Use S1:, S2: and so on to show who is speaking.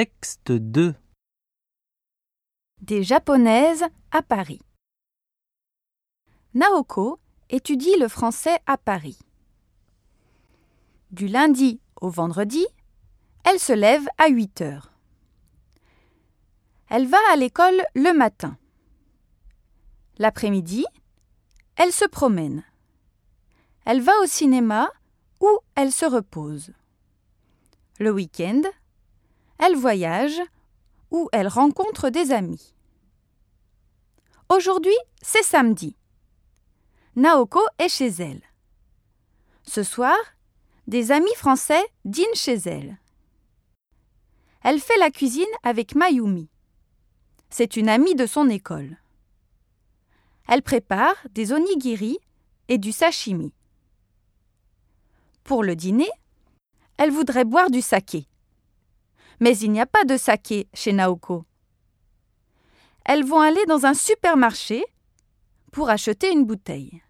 S1: Texte 2
S2: Des japonaises à Paris. Naoko étudie le français à Paris. Du lundi au vendredi, elle se lève à 8 heures. Elle va à l'école le matin. L'après-midi, elle se promène. Elle va au cinéma ou elle se repose. Le week-end, elle voyage ou elle rencontre des amis. Aujourd'hui, c'est samedi. Naoko est chez elle. Ce soir, des amis français dînent chez elle. Elle fait la cuisine avec Mayumi. C'est une amie de son école. Elle prépare des onigiri et du sashimi. Pour le dîner, elle voudrait boire du saké. Mais il n'y a pas de saké chez Naoko. Elles vont aller dans un supermarché pour acheter une bouteille.